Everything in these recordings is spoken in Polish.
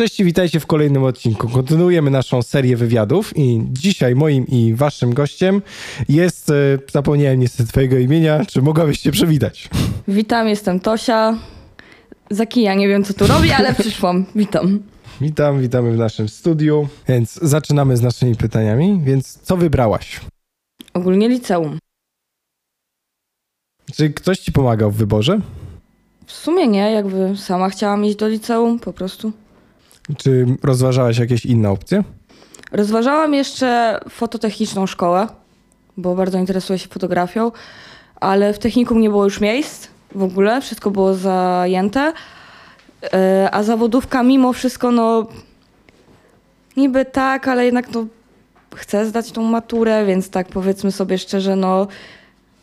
Cześć i witajcie w kolejnym odcinku. Kontynuujemy naszą serię wywiadów i dzisiaj moim i waszym gościem jest, e, zapomniałem niestety twojego imienia, czy mogłabyś się przywitać? Witam, jestem Tosia. Za kija nie wiem co tu robię, ale przyszłam. Witam. Witam, witamy w naszym studiu, więc zaczynamy z naszymi pytaniami, więc co wybrałaś? Ogólnie liceum. Czy ktoś ci pomagał w wyborze? W sumie nie, jakby sama chciałam iść do liceum, po prostu. Czy rozważałaś jakieś inne opcje? Rozważałam jeszcze fototechniczną szkołę, bo bardzo interesuję się fotografią, ale w technikum nie było już miejsc w ogóle, wszystko było zajęte. E, A zawodówka mimo wszystko, no niby tak, ale jednak no chcę zdać tą maturę, więc tak powiedzmy sobie szczerze, no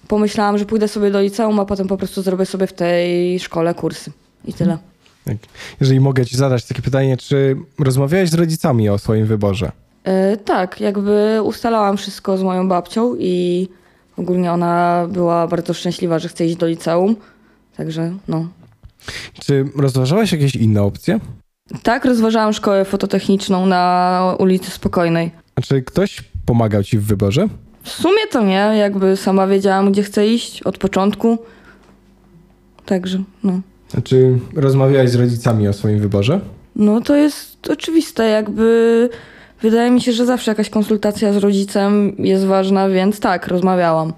pomyślałam, że pójdę sobie do liceum, a potem po prostu zrobię sobie w tej szkole kursy. I tyle. Tak. Jeżeli mogę ci zadać takie pytanie, czy rozmawiałeś z rodzicami o swoim wyborze? E, tak, jakby ustalałam wszystko z moją babcią i ogólnie ona była bardzo szczęśliwa, że chce iść do liceum. Także no. Czy rozważałaś jakieś inne opcje? Tak, rozważałam szkołę fototechniczną na ulicy Spokojnej. A czy ktoś pomagał ci w wyborze? W sumie to nie, jakby sama wiedziałam, gdzie chcę iść od początku. Także no. Czy rozmawiałeś z rodzicami o swoim wyborze? No to jest oczywiste, jakby wydaje mi się, że zawsze jakaś konsultacja z rodzicem jest ważna, więc tak, rozmawiałam.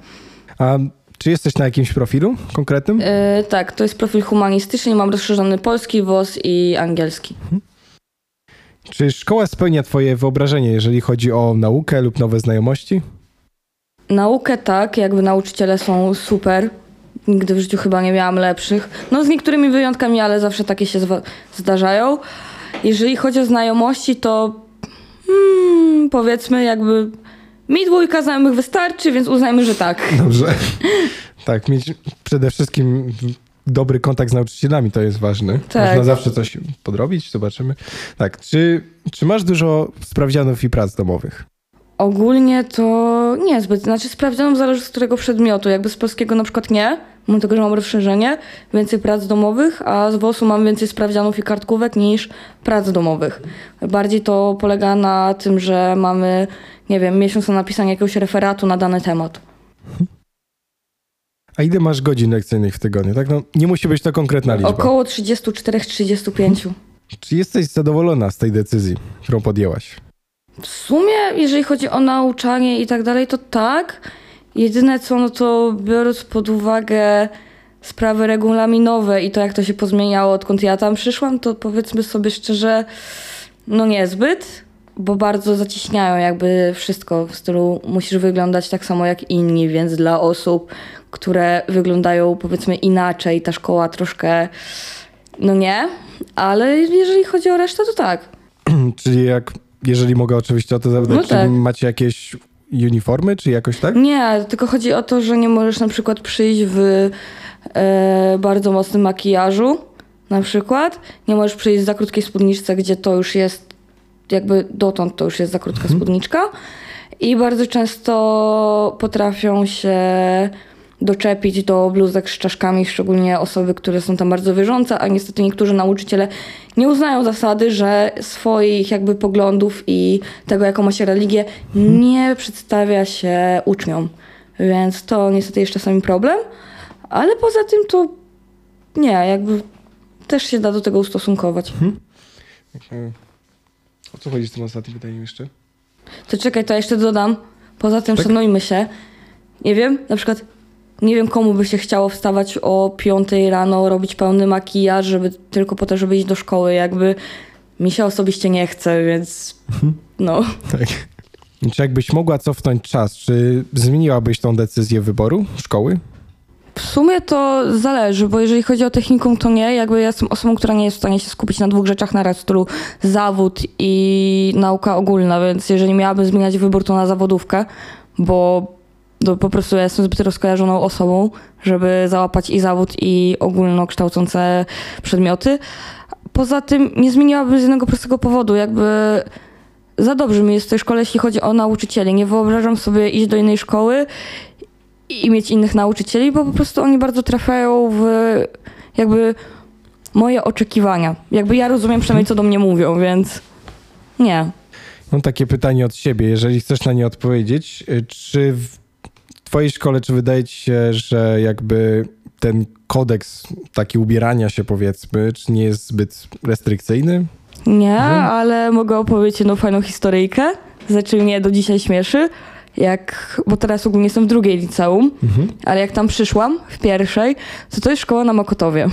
A czy jesteś na jakimś profilu konkretnym? E, tak, to jest profil humanistyczny, mam rozszerzony polski, WOS i angielski. Czy szkoła spełnia twoje wyobrażenie, jeżeli chodzi o naukę lub nowe znajomości? Naukę tak, jakby nauczyciele są super. Nigdy w życiu chyba nie miałam lepszych. No z niektórymi wyjątkami, ale zawsze takie się zdarzają. Jeżeli chodzi o znajomości, to hmm, powiedzmy jakby mi dwójka znajomych wystarczy, więc uznajmy, że tak. Dobrze. tak, mieć przede wszystkim dobry kontakt z nauczycielami to jest ważne. Tak. Można zawsze coś podrobić, zobaczymy. Tak, czy, czy masz dużo sprawdzianów i prac domowych? Ogólnie to niezbyt. Znaczy sprawdzianom zależy z którego przedmiotu. Jakby z polskiego na przykład nie, mimo tego, że mam rozszerzenie, więcej prac domowych, a z WOS-u mam więcej sprawdzianów i kartkówek niż prac domowych. Bardziej to polega na tym, że mamy, nie wiem, miesiąc na napisanie jakiegoś referatu na dany temat. A ile masz godzin lekcyjnych w tygodniu? Tak, no nie musi być to konkretna liczba. Około 34-35. Czy jesteś zadowolona z tej decyzji, którą podjęłaś? W sumie, jeżeli chodzi o nauczanie i tak dalej, to tak. Jedyne co, no to biorąc pod uwagę sprawy regulaminowe i to, jak to się pozmieniało, odkąd ja tam przyszłam, to powiedzmy sobie szczerze, no niezbyt, bo bardzo zacieśniają jakby wszystko w stylu musisz wyglądać tak samo jak inni, więc dla osób, które wyglądają powiedzmy inaczej, ta szkoła troszkę, no nie, ale jeżeli chodzi o resztę, to tak. Czyli jak, jeżeli mogę oczywiście o to zapytać, No tak. macie jakieś uniformy, czy jakoś tak? Nie, tylko chodzi o to, że nie możesz na przykład przyjść w e, bardzo mocnym makijażu, na przykład. Nie możesz przyjść w za krótkiej spódniczce, gdzie to już jest, jakby dotąd to już jest za krótka spódniczka. I bardzo często potrafią się doczepić do bluzek z czaszkami, szczególnie osoby, które są tam bardzo wierzące, a niestety niektórzy nauczyciele nie uznają zasady, że swoich jakby poglądów i tego, jaką ma się religię, nie przedstawia się uczniom. Więc to niestety jest czasami problem, ale poza tym to nie, jakby też się da do tego ustosunkować. E, O co chodzi z tym ostatnim pytaniem jeszcze? To czekaj, to jeszcze dodam. Poza tym Tak? szanujmy się. Nie wiem, na przykład nie wiem komu by się chciało wstawać o 5 rano, robić pełny makijaż, żeby tylko po to, żeby iść do szkoły. Jakby mi się osobiście nie chce, więc no. Tak. Czy jakbyś mogła cofnąć czas, czy zmieniłabyś tą decyzję wyboru szkoły? W sumie to zależy, bo jeżeli chodzi o technikum, to nie. Jakby ja jestem osobą, która nie jest w stanie się skupić na dwóch rzeczach naraz, w stylu zawód i nauka ogólna, więc jeżeli miałabym zmieniać wybór, to na zawodówkę, bo to po prostu ja jestem zbyt rozkojarzoną osobą, żeby załapać i zawód, i ogólnokształcące przedmioty. Poza tym nie zmieniłabym z jednego prostego powodu, jakby za dobrze mi jest w tej szkole, jeśli chodzi o nauczycieli. Nie wyobrażam sobie iść do innej szkoły i mieć innych nauczycieli, bo po prostu oni bardzo trafiają w jakby moje oczekiwania. Jakby ja rozumiem przynajmniej, co do mnie mówią, więc nie. Mam takie pytanie od siebie, jeżeli chcesz na nie odpowiedzieć. y, Czy w twojej szkole, czy wydaje ci się, że jakby ten kodeks taki ubierania się powiedzmy, czy nie jest zbyt restrykcyjny? Nie, Mhm. ale mogę opowiedzieć jedną fajną historyjkę, za czym mnie do dzisiaj śmieszy. Jak, bo teraz ogólnie jestem w drugiej liceum, Mhm. ale jak tam przyszłam w pierwszej, to to jest szkoła na Mokotowie.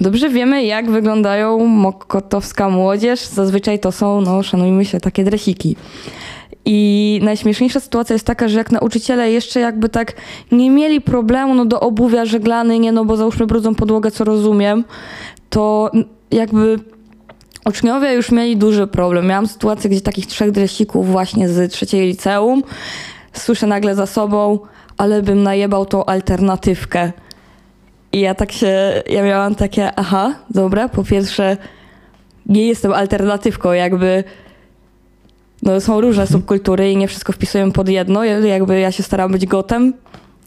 Dobrze wiemy, jak wyglądają mokotowska młodzież. Zazwyczaj to są, no szanujmy się, takie dresiki. I najśmieszniejsza sytuacja jest taka, że jak nauczyciele jeszcze jakby tak nie mieli problemu no, do obuwia żeglany, nie no bo załóżmy brudzą podłogę, co rozumiem, to jakby uczniowie już mieli duży problem. Miałam sytuację, gdzie takich trzech dresików właśnie z trzeciej liceum słyszę nagle za sobą, ale bym najebał tą alternatywkę. I ja tak się, ja miałam takie, aha, dobra, po pierwsze nie jestem alternatywką, jakby no, są różne subkultury i nie wszystko wpisuję pod jedno, jakby ja się staram być gotem,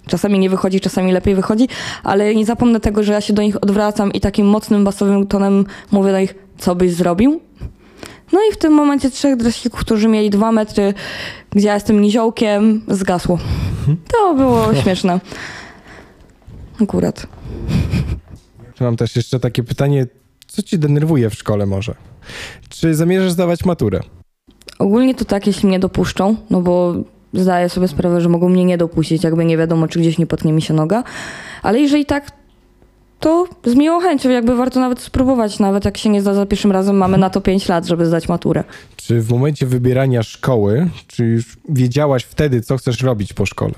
czasami nie wychodzi, czasami lepiej wychodzi, ale nie zapomnę tego, że ja się do nich odwracam i takim mocnym basowym tonem mówię do nich, co byś zrobił? No i w tym momencie trzech dresików, którzy mieli dwa metry, gdzie ja jestem niziołkiem, zgasło. To było śmieszne. Akurat. Mam też jeszcze takie pytanie, co ci denerwuje w szkole może? Czy zamierzasz zdawać maturę? Ogólnie to tak, jeśli mnie dopuszczą, no bo zdaję sobie sprawę, że mogą mnie nie dopuścić, jakby nie wiadomo, czy gdzieś nie potnie mi się noga. Ale jeżeli tak, to z miłą chęcią, jakby warto nawet spróbować, nawet jak się nie zda za pierwszym razem, mamy na to 5 lat, żeby zdać maturę. Czy w momencie wybierania szkoły, czy już wiedziałaś wtedy, co chcesz robić po szkole?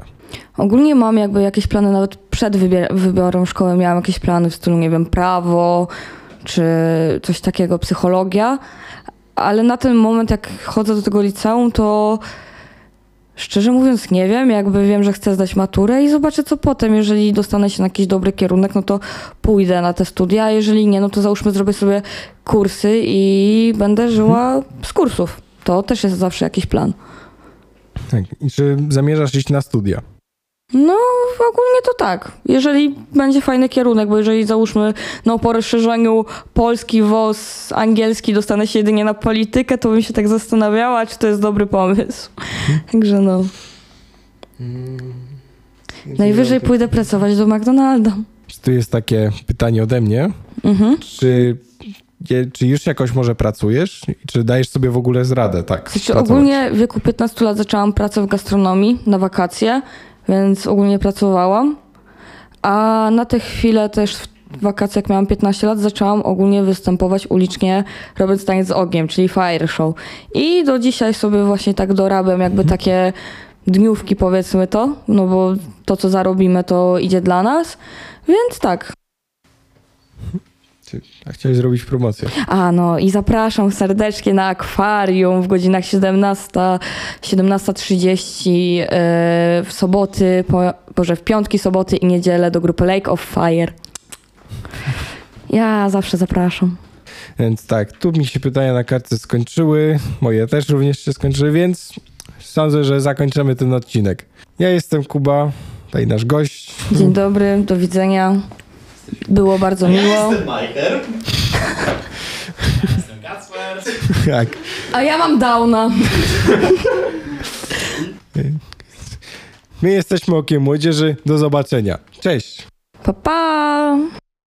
Ogólnie mam jakby jakieś plany, nawet przed wyborem szkoły miałam jakieś plany w stylu, nie wiem, prawo, czy coś takiego, psychologia, ale na ten moment, jak chodzę do tego liceum, to szczerze mówiąc nie wiem, jakby wiem, że chcę zdać maturę i zobaczę co potem. Jeżeli dostanę się na jakiś dobry kierunek, no to pójdę na te studia, a jeżeli nie, no to załóżmy zrobię sobie kursy i będę żyła z kursów. To też jest zawsze jakiś plan. Tak. I czy zamierzasz iść na studia? No, ogólnie to tak. Jeżeli będzie fajny kierunek, bo jeżeli załóżmy no, po rozszerzeniu polski, WOS, angielski dostanę się jedynie na politykę, to bym się tak zastanawiała, czy to jest dobry pomysł. Także no. Najwyżej pójdę pracować do McDonalda. Czy tu jest takie pytanie ode mnie? Mhm. Czy, czy już jakoś może pracujesz? I czy dajesz sobie w ogóle zradę? Tak. Znaczy, ogólnie w wieku 15 lat zaczęłam pracę w gastronomii na wakacje, więc ogólnie pracowałam. A na tę chwilę też w wakacjach, jak miałam 15 lat, zaczęłam ogólnie występować ulicznie, robiąc taniec z ogniem, czyli fire show. I do dzisiaj sobie właśnie tak dorabiam jakby takie dniówki, powiedzmy to, no bo to, co zarobimy, to idzie dla nas. Więc tak, A chciałeś zrobić promocję. A no i zapraszam serdecznie na akwarium w godzinach 17, 17.30 e, w soboty, po, boże w piątki, soboty i niedzielę do grupy Lake of Fire. Ja zawsze zapraszam. Więc tak, tu mi się pytania na kartce skończyły, moje też również się skończyły, więc sądzę, że zakończymy ten odcinek. Ja jestem Kuba, tutaj nasz gość. Dzień dobry, do widzenia. Było bardzo Ja miło. jestem Majker. Ja jestem Kacper. Tak. A ja mam downa. My jesteśmy Okiem Młodzieży, do zobaczenia. Cześć! Pa, pa.